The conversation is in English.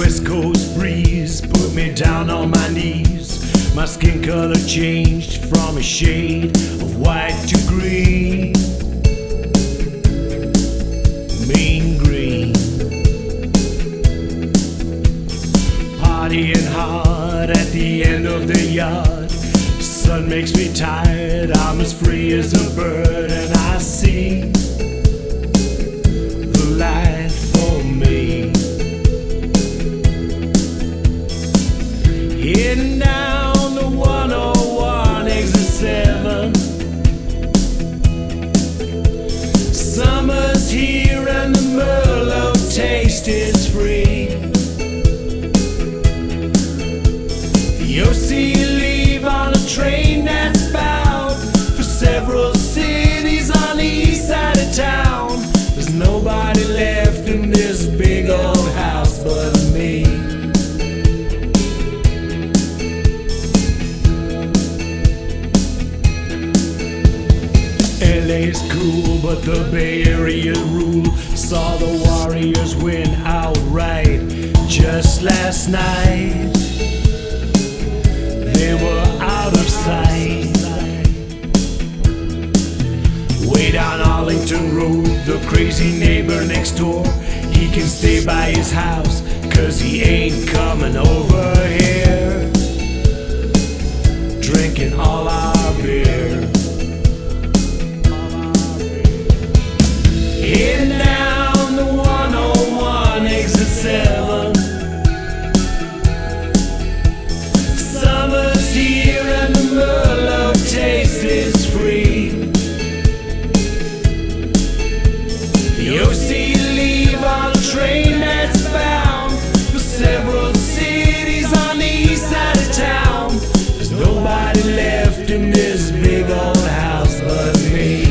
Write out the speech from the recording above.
West Coast breeze put me down on my knees. My skin color changed from a shade of white to green. Mean green. Partying hard at the end of the yard. Sun makes me tired. I'm as free as a bird, and I see LA's cool, but the Bay Area rule. Saw the Warriors win outright just last night. They were out of sight. Way down Arlington Road, the crazy neighbor next door. He can stay by his house, cause he ain't coming over here. left in this big old house but me.